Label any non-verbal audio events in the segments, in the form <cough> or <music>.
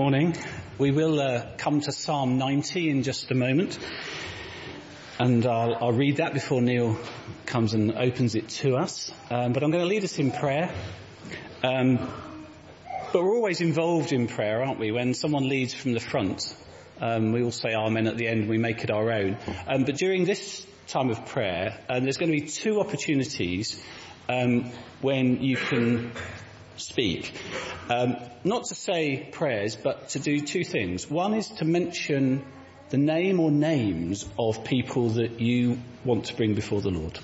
morning. We will uh, come to Psalm 90 in just a moment. And I'll, I'll, read that before Neil comes and opens it to us. Um, but I'm going to lead us in prayer. Um, but we're always involved in prayer, aren't we? When someone leads from the front, um, we all say amen at the end, and we make it our own. Um, but during this time of prayer, uh, there's going to be two opportunities um, when you can speak. Um, not to say prayers, but to do two things. One is to mention the name or names of people that you want to bring before the Lord.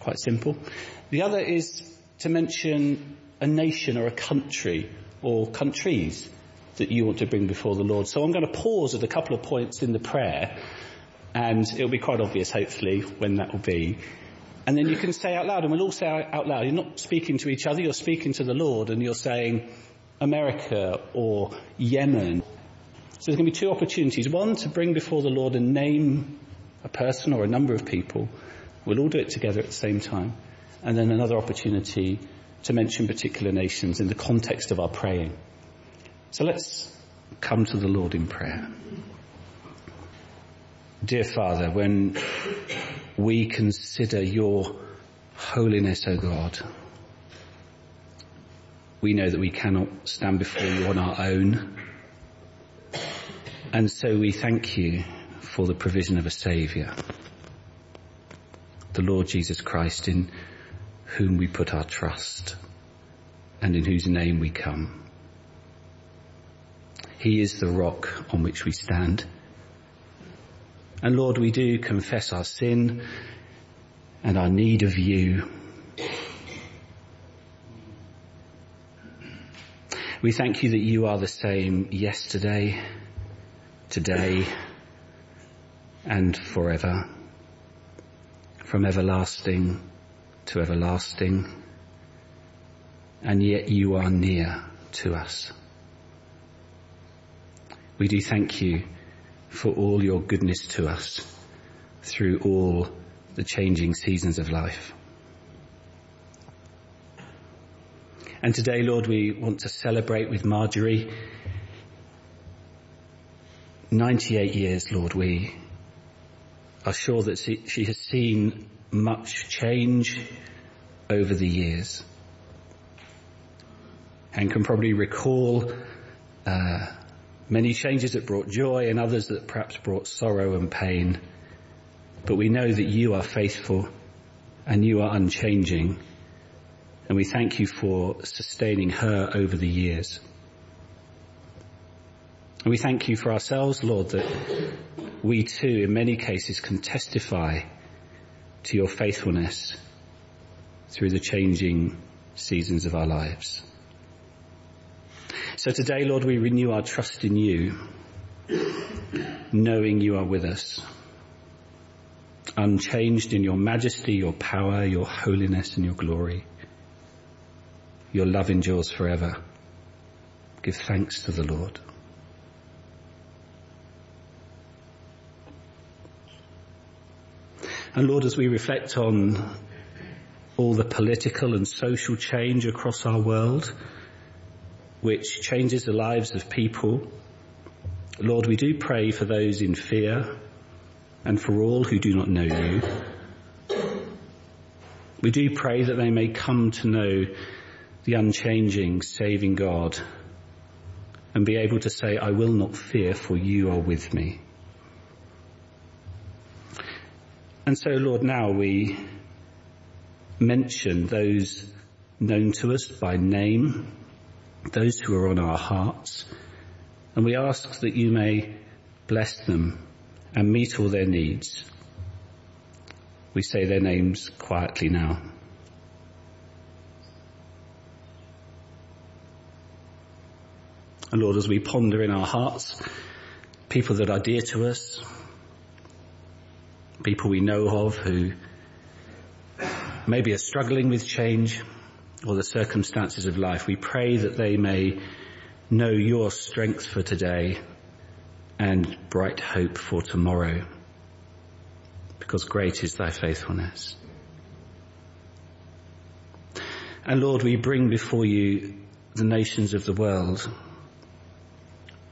Quite simple. The other is to mention a nation or a country or countries that you want to bring before the Lord. So I'm going to pause at a couple of points in the prayer and it'll be quite obvious hopefully when that will be. And then you can say out loud, and we'll all say out loud, you're not speaking to each other, you're speaking to the Lord, and you're saying America or Yemen. So there's going to be two opportunities. One, to bring before the Lord and name a person or a number of people. We'll all do it together at the same time. And then another opportunity to mention particular nations in the context of our praying. So let's come to the Lord in prayer. Dear Father, when we consider your holiness, O God, we know that we cannot stand before you on our own. And so we thank you for the provision of a Saviour, the Lord Jesus Christ, in whom we put our trust and in whose name we come. He is the rock on which we stand. And Lord, we do confess our sin and our need of you. We thank you that you are the same yesterday, today, and forever. From everlasting to everlasting. And yet you are near to us. We do thank you for all your goodness to us through all the changing seasons of life. And today, Lord, we want to celebrate with Marjorie 98 years, Lord, we are sure that she has seen much change over the years and can probably recall uh, Many changes that brought joy and others that perhaps brought sorrow and pain. But we know that you are faithful and you are unchanging. And we thank you for sustaining her over the years. And we thank you for ourselves, Lord, that we too, in many cases, can testify to your faithfulness through the changing seasons of our lives. So today, Lord, we renew our trust in you, knowing you are with us, unchanged in your majesty, your power, your holiness and your glory. Your love endures forever. Give thanks to the Lord. And Lord, as we reflect on all the political and social change across our world, which changes the lives of people. Lord, we do pray for those in fear and for all who do not know you. We do pray that they may come to know the unchanging, saving God and be able to say, I will not fear for you are with me. And so Lord, now we mention those known to us by name, those who are on our hearts, and we ask that you may bless them and meet all their needs. We say their names quietly now. And Lord, as we ponder in our hearts, people that are dear to us, people we know of who maybe are struggling with change, or the circumstances of life, we pray that they may know your strength for today and bright hope for tomorrow, because great is thy faithfulness. And Lord, we bring before you the nations of the world.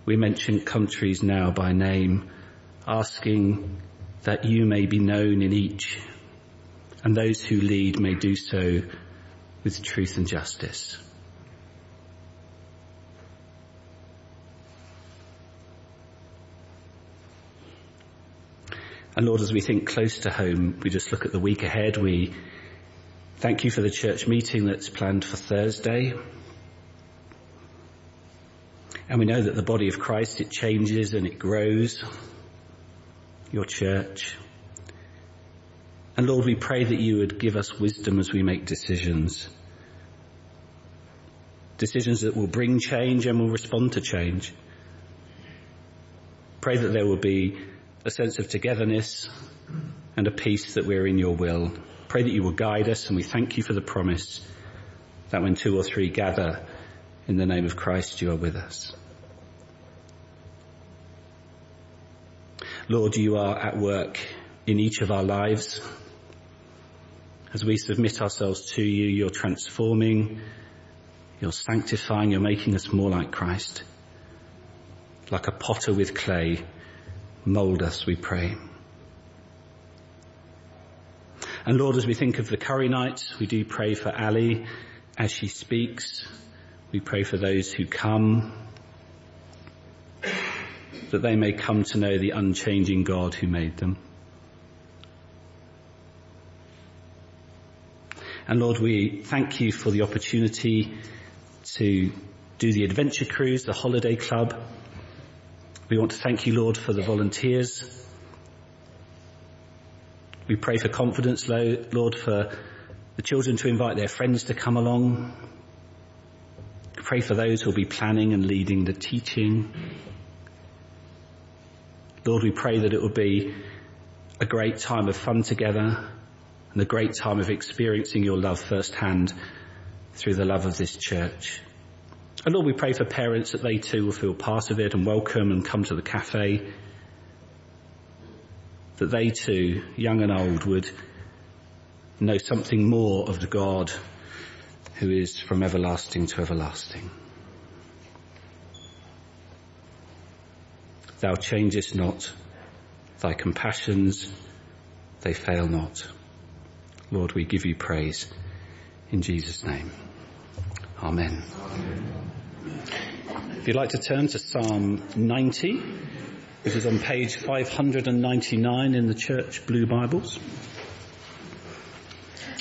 we mention countries now by name, asking that you may be known in each, and those who lead may do so with truth and justice. And Lord, as we think close to home, we just look at the week ahead. We thank you for the church meeting that's planned for Thursday. And we know that the body of Christ, it changes and it grows. Your church. And Lord, we pray that you would give us wisdom as we make decisions. Decisions that will bring change and will respond to change. Pray that there will be a sense of togetherness and a peace that we're in your will. Pray that you will guide us and we thank you for the promise that when two or three gather in the name of Christ, you are with us. Lord, you are at work in each of our lives. As we submit ourselves to you, you're transforming, you're sanctifying, you're making us more like Christ. Like a potter with clay, mold us, we pray. And Lord, as we think of the curry nights, we do pray for Ali as she speaks. We pray for those who come, that they may come to know the unchanging God who made them. And Lord, we thank you for the opportunity to do the adventure cruise, the holiday club. We want to thank you, Lord, for the volunteers we pray for confidence, Lord, for the children to invite their friends to come along. Pray for those who will be planning and leading the teaching. Lord, we pray that it will be a great time of fun together and a great time of experiencing your love firsthand through the love of this church. And Lord, we pray for parents that they too will feel part of it and welcome and come to the cafe that they too, young and old, would know something more of the God who is from everlasting to everlasting. Thou changest not, thy compassions, they fail not. Lord, we give you praise in Jesus' name. Amen. Amen. If you'd like to turn to Psalm 90, it is on page 599 in the church blue Bibles.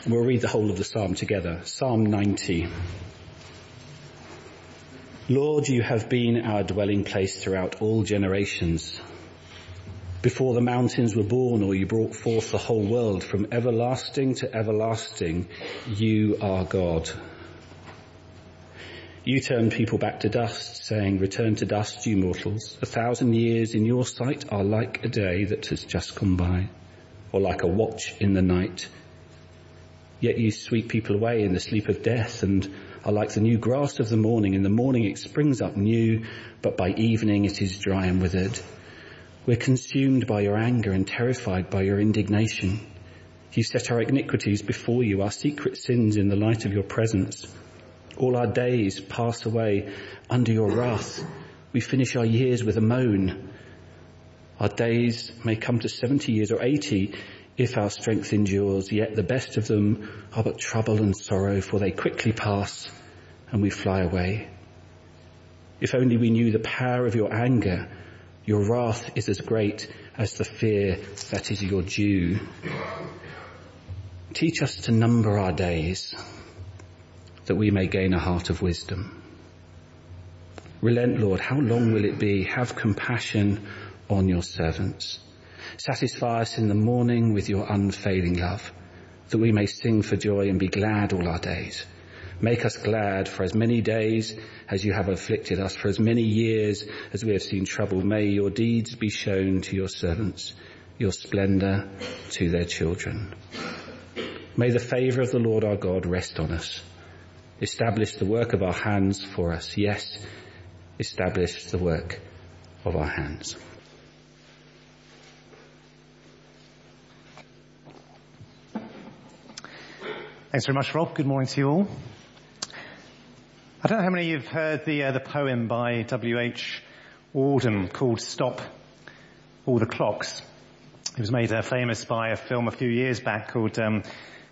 We'll read the whole of the psalm together. Psalm 90. Lord, you have been our dwelling place throughout all generations. Before the mountains were born or you brought forth the whole world from everlasting to everlasting, you are God. You turn people back to dust, saying, return to dust, you mortals. A thousand years in your sight are like a day that has just gone by, or like a watch in the night. Yet you sweep people away in the sleep of death and are like the new grass of the morning. In the morning it springs up new, but by evening it is dry and withered. We're consumed by your anger and terrified by your indignation. You set our iniquities before you, our secret sins in the light of your presence. All our days pass away under your wrath. We finish our years with a moan. Our days may come to 70 years or 80 if our strength endures, yet the best of them are but trouble and sorrow, for they quickly pass and we fly away. If only we knew the power of your anger, your wrath is as great as the fear that is your due. Teach us to number our days that we may gain a heart of wisdom. Relent, Lord, how long will it be? Have compassion on your servants. Satisfy us in the morning with your unfailing love, that we may sing for joy and be glad all our days. Make us glad for as many days as you have afflicted us, for as many years as we have seen trouble. May your deeds be shown to your servants, your splendour to their children. May the favour of the Lord our God rest on us Establish the work of our hands for us. Yes, establish the work of our hands. Thanks very much, Rob. Good morning to you all. I don't know how many of you have heard the, uh, the poem by W.H. Auden called Stop All the Clocks. It was made uh, famous by a film a few years back called um,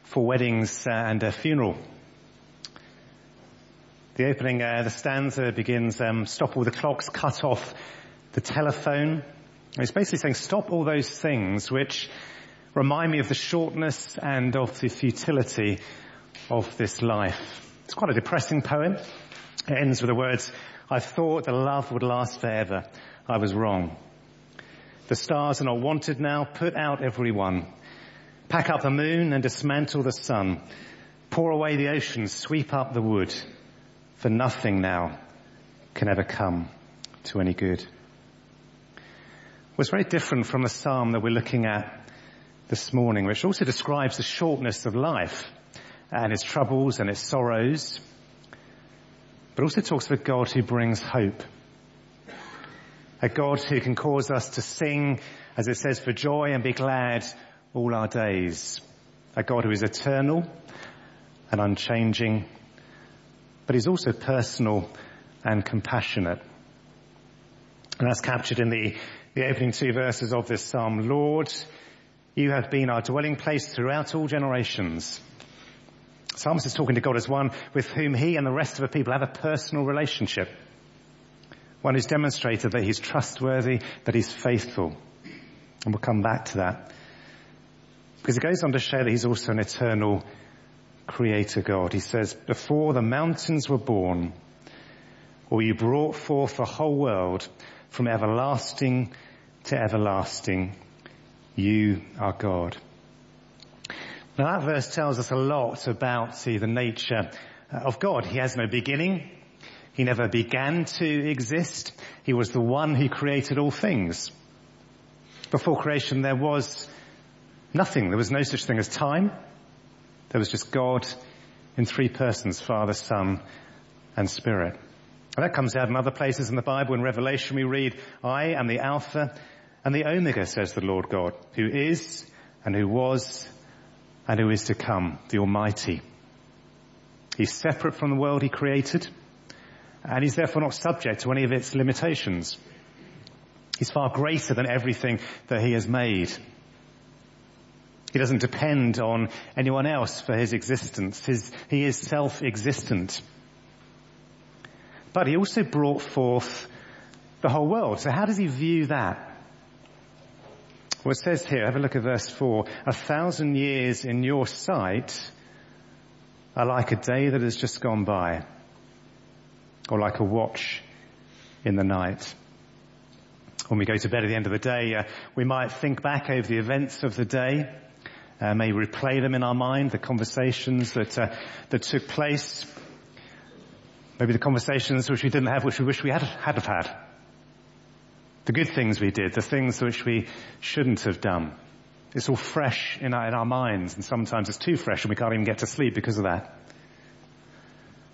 Four Weddings uh, and a Funeral. The opening, uh, the stanza begins, um, stop all the clocks, cut off the telephone. It's basically saying stop all those things which remind me of the shortness and of the futility of this life. It's quite a depressing poem. It ends with the words, I thought the love would last forever. I was wrong. The stars are not wanted now. Put out every one. Pack up the moon and dismantle the sun. Pour away the oceans. Sweep up the wood. For nothing now can ever come to any good. Well, it's very different from the psalm that we're looking at this morning, which also describes the shortness of life and his troubles and his sorrows, but also talks of a God who brings hope. A God who can cause us to sing, as it says, for joy and be glad all our days. A God who is eternal and unchanging, but he's also personal and compassionate. And that's captured in the, the opening two verses of this psalm. Lord, you have been our dwelling place throughout all generations. Psalmist is talking to God as one with whom he and the rest of the people have a personal relationship. One who's demonstrated that he's trustworthy, that he's faithful. And we'll come back to that. Because he goes on to show that he's also an eternal creator God. He says, before the mountains were born, or you brought forth the whole world from everlasting to everlasting, you are God. Now that verse tells us a lot about see, the nature uh, of God. He has no beginning. He never began to exist. He was the one who created all things. Before creation there was nothing. There was no such thing as time. There was just God in three persons, Father, Son, and Spirit. And that comes out in other places in the Bible. In Revelation we read, I am the Alpha and the Omega, says the Lord God, who is and who was and who is to come, the Almighty. He's separate from the world he created, and he's therefore not subject to any of its limitations. He's far greater than everything that he has made. He doesn't depend on anyone else for his existence. His, he is self-existent. But he also brought forth the whole world. So how does he view that? Well, it says here, have a look at verse 4. A thousand years in your sight are like a day that has just gone by, or like a watch in the night. When we go to bed at the end of the day, uh, we might think back over the events of the day, uh, may replay them in our mind, the conversations that uh, that took place, maybe the conversations which we didn't have, which we wish we had had have had the good things we did, the things which we shouldn't have done. It's all fresh in our, in our minds and sometimes it's too fresh and we can't even get to sleep because of that.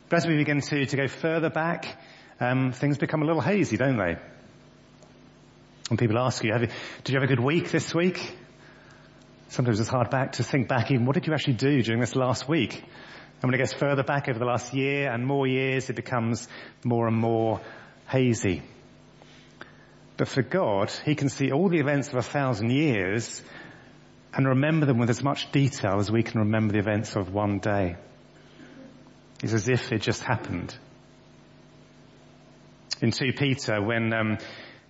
But as we begin to, to go further back, um, things become a little hazy, don't they? When people ask you, you, did you have a good week this week? Sometimes it's hard back to think back even, what did you actually do during this last week? And when it gets further back over the last year and more years, it becomes more and more hazy. But for God, He can see all the events of a thousand years and remember them with as much detail as we can remember the events of one day. It's as if it just happened. In 2 Peter, when um,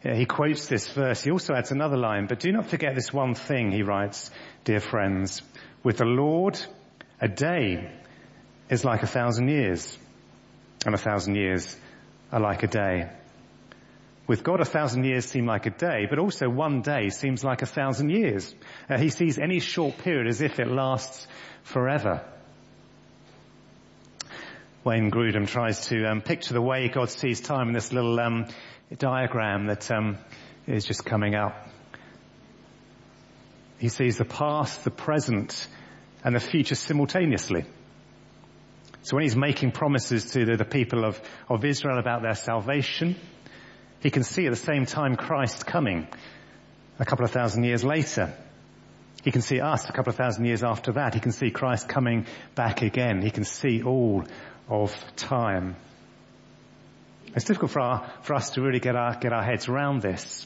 he quotes this verse, he also adds another line, but do not forget this one thing, he writes, dear friends. With the Lord, a day is like a thousand years, and a thousand years are like a day. With God, a thousand years seem like a day, but also one day seems like a thousand years. Uh, he sees any short period as if it lasts forever. Wayne Grudem tries to um, picture the way God sees time in this little um, diagram that um, is just coming up. He sees the past, the present, and the future simultaneously. So when he's making promises to the, the people of, of Israel about their salvation, he can see at the same time Christ coming a couple of thousand years later. He can see us a couple of thousand years after that. He can see Christ coming back again. He can see all of time. It's difficult for, our, for us to really get our, get our heads around this.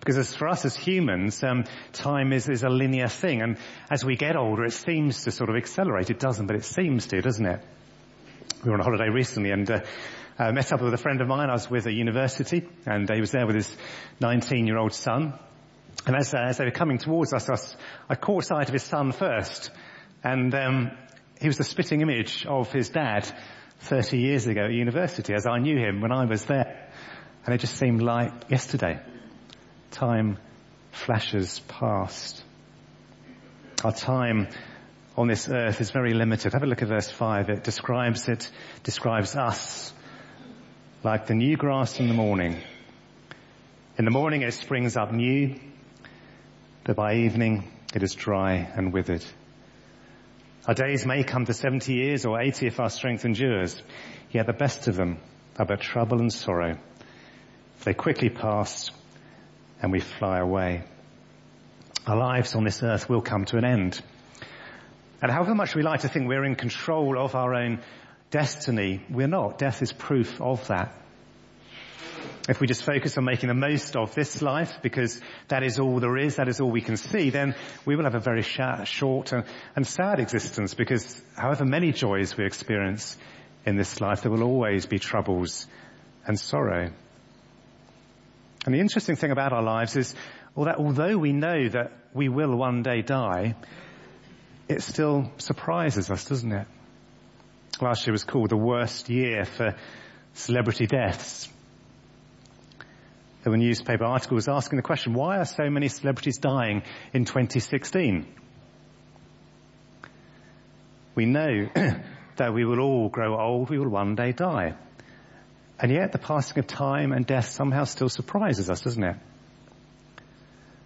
Because as for us as humans, um, time is, is a linear thing, and as we get older, it seems to sort of accelerate. It doesn't, but it seems to, doesn't it? We were on a holiday recently, and uh, uh, met up with a friend of mine. I was with a university, and he was there with his 19-year-old son. And as, uh, as they were coming towards us, I, I, caught sight of his son first, and um, he was the spitting image of his dad 30 years ago at university, as I knew him when I was there. And it just seemed like yesterday. Time flashes past. Our time on this earth is very limited. Have a look at verse 5. It describes it, describes us like the new grass in the morning. In the morning it springs up new, but by evening it is dry and withered. Our days may come to 70 years or 80 if our strength endures, yet the best of them are but trouble and sorrow. They quickly pass and we fly away. Our lives on this earth will come to an end. And however much we like to think we're in control of our own destiny, we're not. Death is proof of that. If we just focus on making the most of this life because that is all there is, that is all we can see, then we will have a very short and sad existence because however many joys we experience in this life, there will always be troubles and sorrow. And the interesting thing about our lives is that although we know that we will one day die, it still surprises us, doesn't it? Last year was called the worst year for celebrity deaths. There were newspaper articles asking the question, why are so many celebrities dying in 2016? We know <clears throat> that we will all grow old, we will one day die. And yet the passing of time and death somehow still surprises us, doesn't it?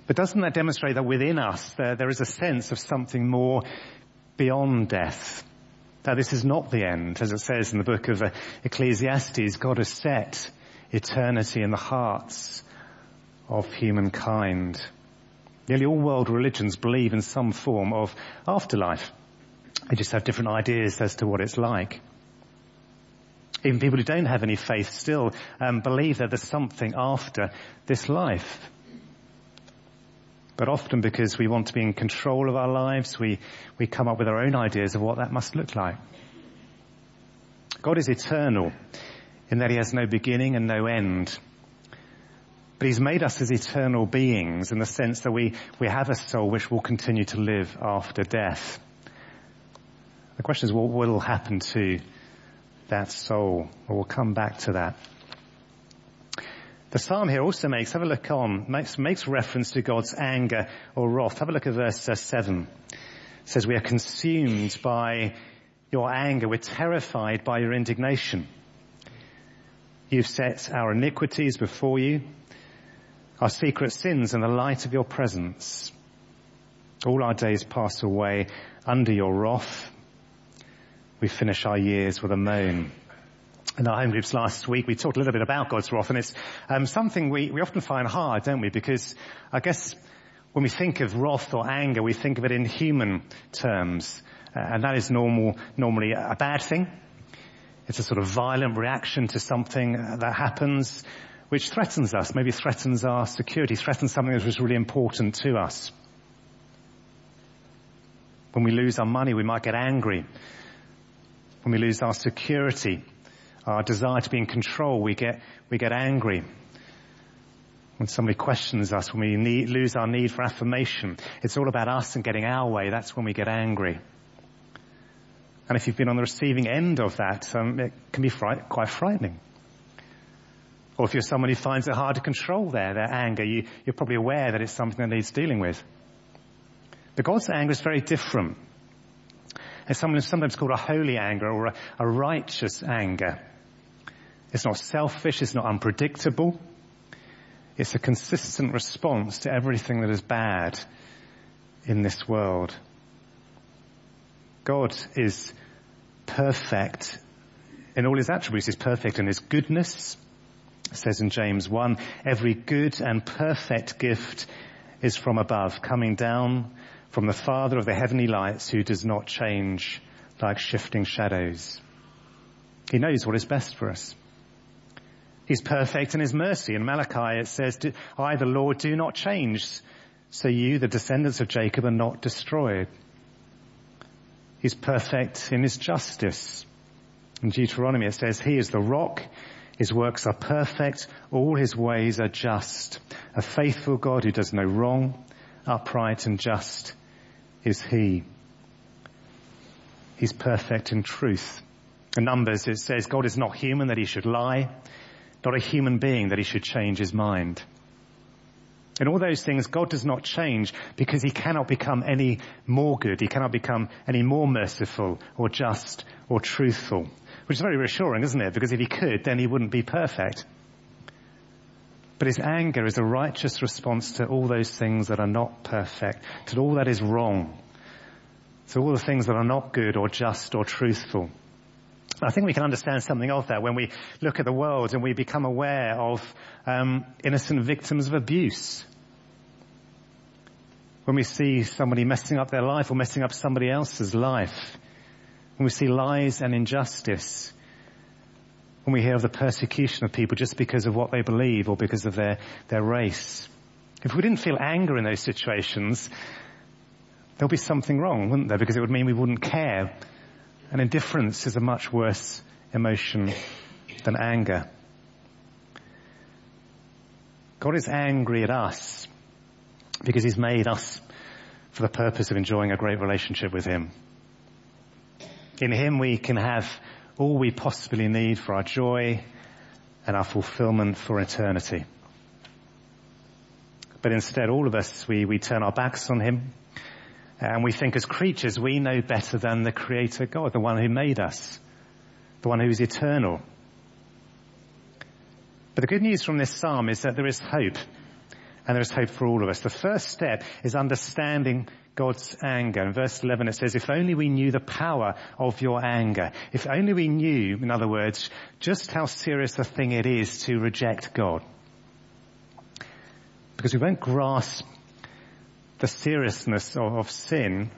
But doesn't that demonstrate that within us there, there is a sense of something more beyond death? That this is not the end, as it says in the book of Ecclesiastes, God has set eternity in the hearts of humankind. Nearly all world religions believe in some form of afterlife. They just have different ideas as to what it's like. Even people who don't have any faith still um, believe that there's something after this life. But often because we want to be in control of our lives, we, we come up with our own ideas of what that must look like. God is eternal in that he has no beginning and no end. But he's made us as eternal beings in the sense that we, we have a soul which will continue to live after death. The question is what will happen to that soul? Well, we'll come back to that. The psalm here also makes, have a look on, makes, makes reference to God's anger or wrath. Have a look at verse uh, 7. It says, we are consumed by your anger. We're terrified by your indignation. You've set our iniquities before you, our secret sins in the light of your presence. All our days pass away under your wrath. We finish our years with a moan. In our home groups last week, we talked a little bit about God's wrath, and it's um, something we, we often find hard, don't we? Because I guess when we think of wrath or anger, we think of it in human terms, uh, and that is normal, normally a bad thing. It's a sort of violent reaction to something that happens which threatens us, maybe threatens our security, threatens something that was really important to us. When we lose our money, we might get angry. When we lose our security, our desire to be in control, we get, we get angry. When somebody questions us, when we need, lose our need for affirmation, it's all about us and getting our way, that's when we get angry. And if you've been on the receiving end of that, um, it can be quite frightening. Or if you're someone who finds it hard to control their, their anger, you, you're probably aware that it's something that needs dealing with. But God's anger is very different. It's sometimes called a holy anger or a, a righteous anger. It's not selfish, it's not unpredictable. It's a consistent response to everything that is bad in this world. God is perfect in all his attributes. He's perfect in his goodness. It says in James 1, every good and perfect gift is from above, coming down from the Father of the heavenly lights who does not change like shifting shadows. He knows what is best for us. He's perfect in his mercy. In Malachi it says, I, the Lord, do not change, so you, the descendants of Jacob, are not destroyed. He's perfect in his justice. In Deuteronomy it says, He is the rock, His works are perfect, all His ways are just. A faithful God who does no wrong, upright and just is He. He's perfect in truth. In Numbers it says, God is not human that He should lie, not a human being that He should change His mind. In all those things, God does not change because He cannot become any more good. He cannot become any more merciful or just or truthful. Which is very reassuring, isn't it? Because if He could, then He wouldn't be perfect. But His anger is a righteous response to all those things that are not perfect, to all that is wrong, to all the things that are not good or just or truthful. I think we can understand something of that when we look at the world and we become aware of um, innocent victims of abuse. When we see somebody messing up their life or messing up somebody else's life. When we see lies and injustice. When we hear of the persecution of people just because of what they believe or because of their, their race. If we didn't feel anger in those situations, there'll be something wrong, wouldn't there? Because it would mean we wouldn't care and indifference is a much worse emotion than anger. God is angry at us because he's made us for the purpose of enjoying a great relationship with him. In him we can have all we possibly need for our joy and our fulfillment for eternity. But instead all of us, we, we turn our backs on him. And we think as creatures we know better than the creator God, the one who made us, the one who is eternal. But the good news from this psalm is that there is hope. And there is hope for all of us. The first step is understanding God's anger. In verse 11 it says, if only we knew the power of your anger. If only we knew, in other words, just how serious a thing it is to reject God. Because we won't grasp the seriousness of, of sin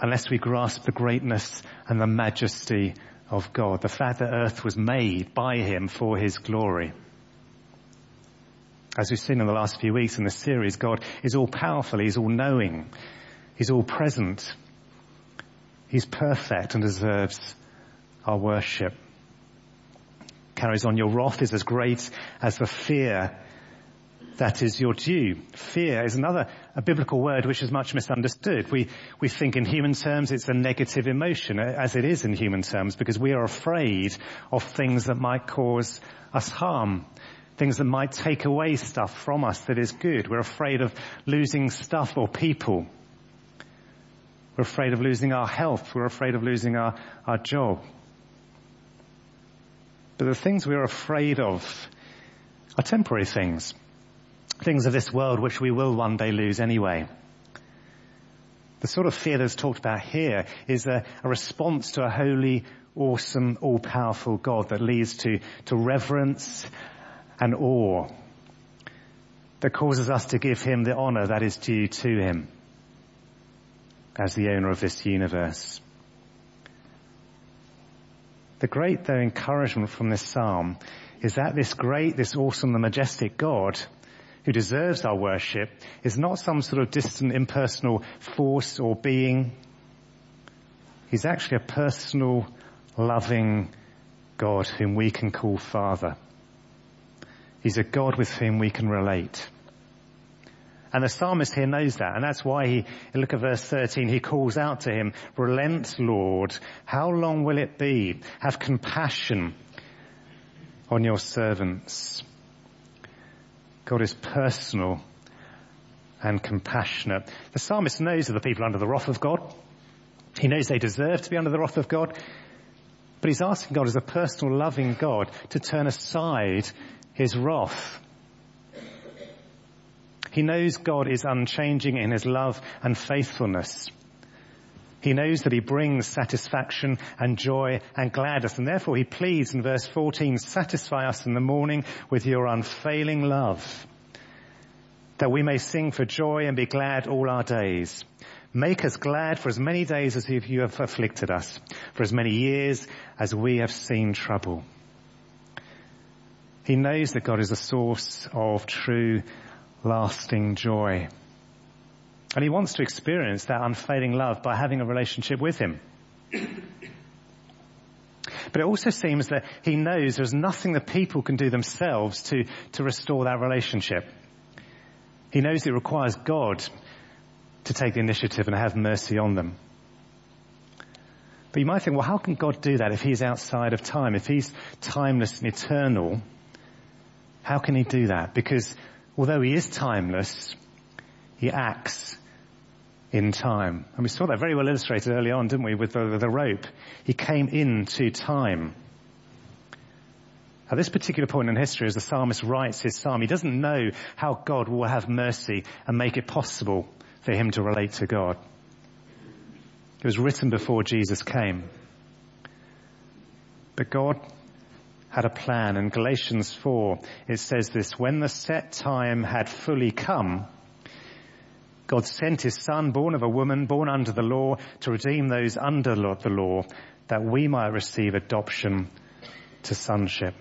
unless we grasp the greatness and the majesty of God. The fact that earth was made by Him for His glory. As we've seen in the last few weeks in this series, God is all powerful, He's all knowing, He's all present, He's perfect and deserves our worship. Carries on, your wrath is as great as the fear that is your due. Fear is another, a biblical word which is much misunderstood. We, we think in human terms it's a negative emotion, as it is in human terms, because we are afraid of things that might cause us harm. Things that might take away stuff from us that is good. We're afraid of losing stuff or people. We're afraid of losing our health. We're afraid of losing our, our job. But the things we're afraid of are temporary things things of this world which we will one day lose anyway. The sort of fear that's talked about here is a, a response to a holy, awesome, all-powerful God that leads to, to reverence and awe that causes us to give him the honor that is due to him as the owner of this universe. The great though encouragement from this psalm is that this great, this awesome the majestic God who deserves our worship is not some sort of distant impersonal force or being. He's actually a personal, loving God whom we can call Father. He's a God with whom we can relate. And the psalmist here knows that, and that's why he, look at verse 13, he calls out to him, relent Lord, how long will it be? Have compassion on your servants. God is personal and compassionate. The psalmist knows of the people under the wrath of God. He knows they deserve to be under the wrath of God. But he's asking God as a personal loving God to turn aside his wrath. He knows God is unchanging in his love and faithfulness. He knows that he brings satisfaction and joy and gladness and therefore he pleads in verse 14, satisfy us in the morning with your unfailing love that we may sing for joy and be glad all our days. Make us glad for as many days as you have afflicted us, for as many years as we have seen trouble. He knows that God is a source of true, lasting joy. And he wants to experience that unfailing love by having a relationship with him. But it also seems that he knows there's nothing that people can do themselves to, to restore that relationship. He knows it requires God to take the initiative and have mercy on them. But you might think, well, how can God do that if he's outside of time? If he's timeless and eternal, how can he do that? Because although he is timeless, he acts in time. And we saw that very well illustrated early on, didn't we, with the, with the rope. He came into time. At this particular point in history, as the psalmist writes his psalm, he doesn't know how God will have mercy and make it possible for him to relate to God. It was written before Jesus came. But God had a plan. In Galatians 4, it says this, when the set time had fully come, God sent his son, born of a woman, born under the law, to redeem those under the law, that we might receive adoption to sonship.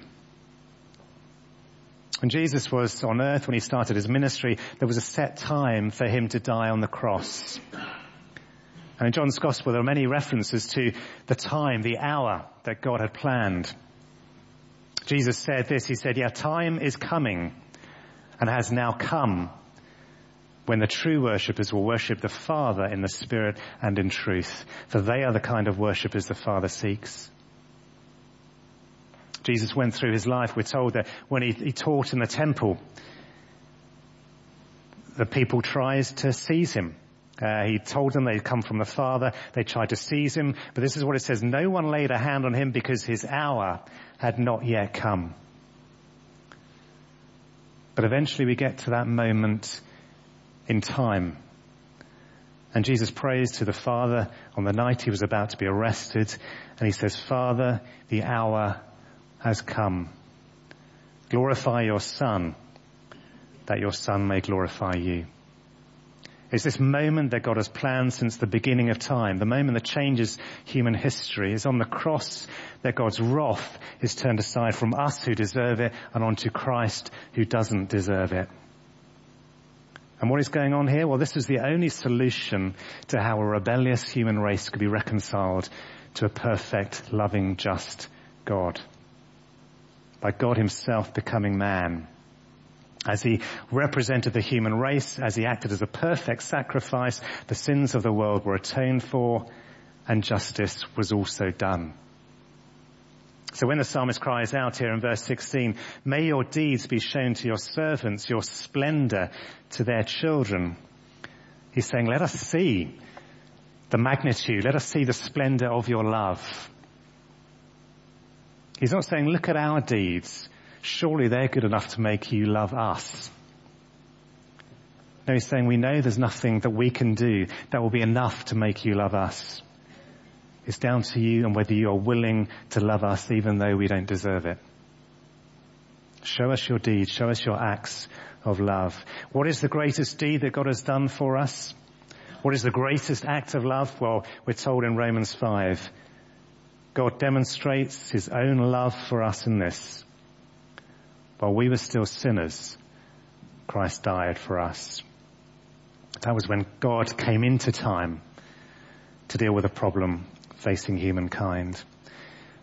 When Jesus was on earth, when he started his ministry, there was a set time for him to die on the cross. And in John's Gospel, there are many references to the time, the hour that God had planned. Jesus said this, he said, yeah, time is coming and has now come when the true worshippers will worship the Father in the Spirit and in truth, for they are the kind of worshippers the Father seeks. Jesus went through his life, we're told that when he, he taught in the temple, the people tried to seize him. Uh, he told them they'd come from the Father. They tried to seize him. But this is what it says. No one laid a hand on him because his hour had not yet come. But eventually we get to that moment in time. And Jesus prays to the Father on the night he was about to be arrested. And he says, Father, the hour has come. Glorify your Son, that your Son may glorify you. It's this moment that God has planned since the beginning of time, the moment that changes human history. is on the cross that God's wrath is turned aside from us who deserve it and onto Christ who doesn't deserve it. And what is going on here? Well, this is the only solution to how a rebellious human race could be reconciled to a perfect, loving, just God. By God himself becoming man as he represented the human race, as he acted as a perfect sacrifice, the sins of the world were atoned for and justice was also done. So when the psalmist cries out here in verse 16, may your deeds be shown to your servants, your splendor to their children. He's saying, let us see the magnitude, let us see the splendor of your love. He's not saying, look at our deeds. Surely they're good enough to make you love us. No, he's saying we know there's nothing that we can do that will be enough to make you love us. It's down to you and whether you are willing to love us even though we don't deserve it. Show us your deeds. Show us your acts of love. What is the greatest deed that God has done for us? What is the greatest act of love? Well, we're told in Romans 5. God demonstrates his own love for us in this. While we were still sinners, Christ died for us. That was when God came into time to deal with a problem facing humankind.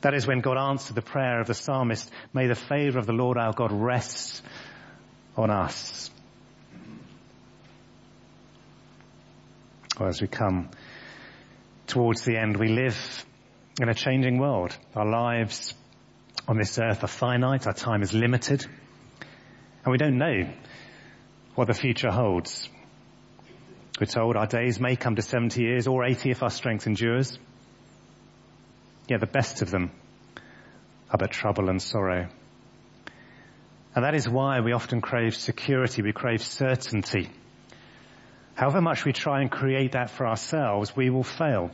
That is when God answered the prayer of the psalmist, may the favor of the Lord our God rest on us. Well, as we come towards the end, we live in a changing world. Our lives on this earth are finite, our time is limited, and we don't know what the future holds. We're told our days may come to 70 years or 80 if our strength endures. Yet the best of them are but trouble and sorrow. And that is why we often crave security, we crave certainty. However much we try and create that for ourselves, we will fail.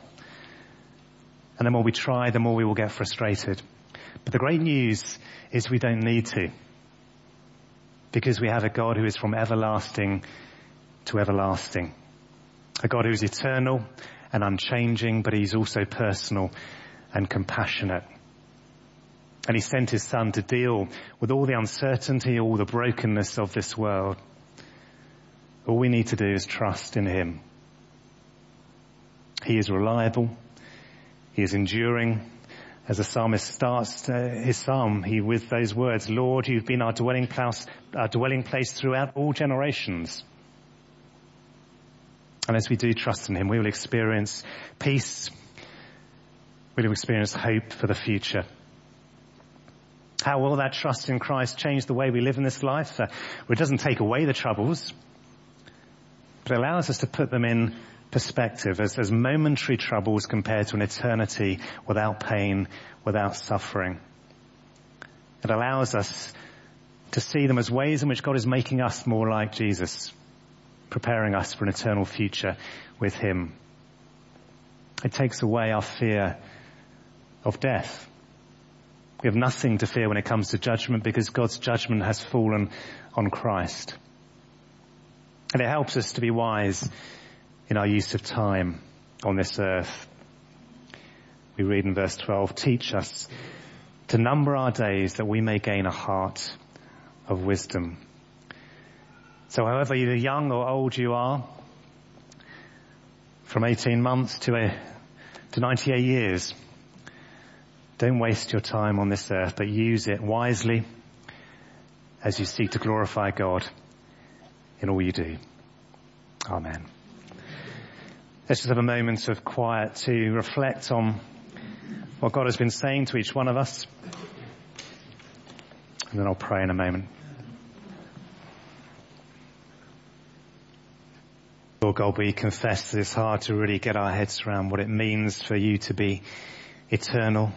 And the more we try, the more we will get frustrated. But the great news is we don't need to. Because we have a God who is from everlasting to everlasting. A God who is eternal and unchanging, but he's also personal and compassionate. And he sent his son to deal with all the uncertainty, all the brokenness of this world. All we need to do is trust in him. He is reliable. He is enduring. As the psalmist starts uh, his psalm, he with those words, Lord, you've been our dwelling place, our dwelling place throughout all generations. And as we do trust in him, we will experience peace. Will experience hope for the future. How will that trust in Christ change the way we live in this life? Uh, well, it doesn't take away the troubles, but it allows us to put them in perspective as, as momentary troubles compared to an eternity without pain, without suffering. It allows us to see them as ways in which God is making us more like Jesus, preparing us for an eternal future with Him. It takes away our fear of death. We have nothing to fear when it comes to judgment because God's judgment has fallen on Christ. And it helps us to be wise in our use of time on this earth. We read in verse 12, teach us to number our days that we may gain a heart of wisdom. So however either young or old you are, from 18 months to a, to 98 years, don't waste your time on this earth, but use it wisely as you seek to glorify God in all you do. Amen. Let's just have a moment of quiet to reflect on what God has been saying to each one of us. And then I'll pray in a moment. Lord God, we confess that it's hard to really get our heads around what it means for you to be eternal.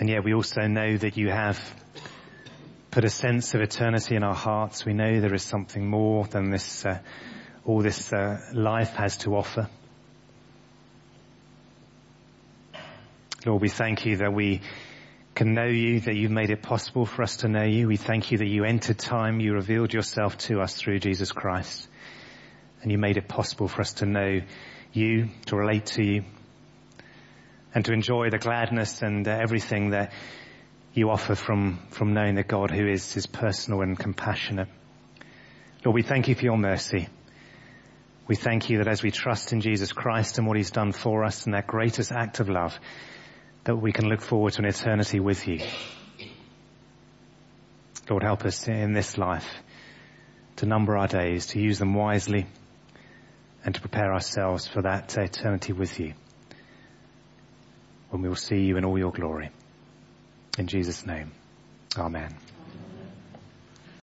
And yet we also know that you have put a sense of eternity in our hearts. We know there is something more than this, uh, all this uh, life has to offer. Lord, we thank you that we can know you, that you've made it possible for us to know you. We thank you that you entered time, you revealed yourself to us through Jesus Christ, and you made it possible for us to know you, to relate to you, and to enjoy the gladness and uh, everything that you offer from, from knowing the God who is, is personal and compassionate. Lord, we thank you for your mercy. We thank you that as we trust in Jesus Christ and what he's done for us and that greatest act of love, that we can look forward to an eternity with you. Lord, help us in this life to number our days, to use them wisely, and to prepare ourselves for that eternity with you when we will see you in all your glory. In Jesus' name, Amen.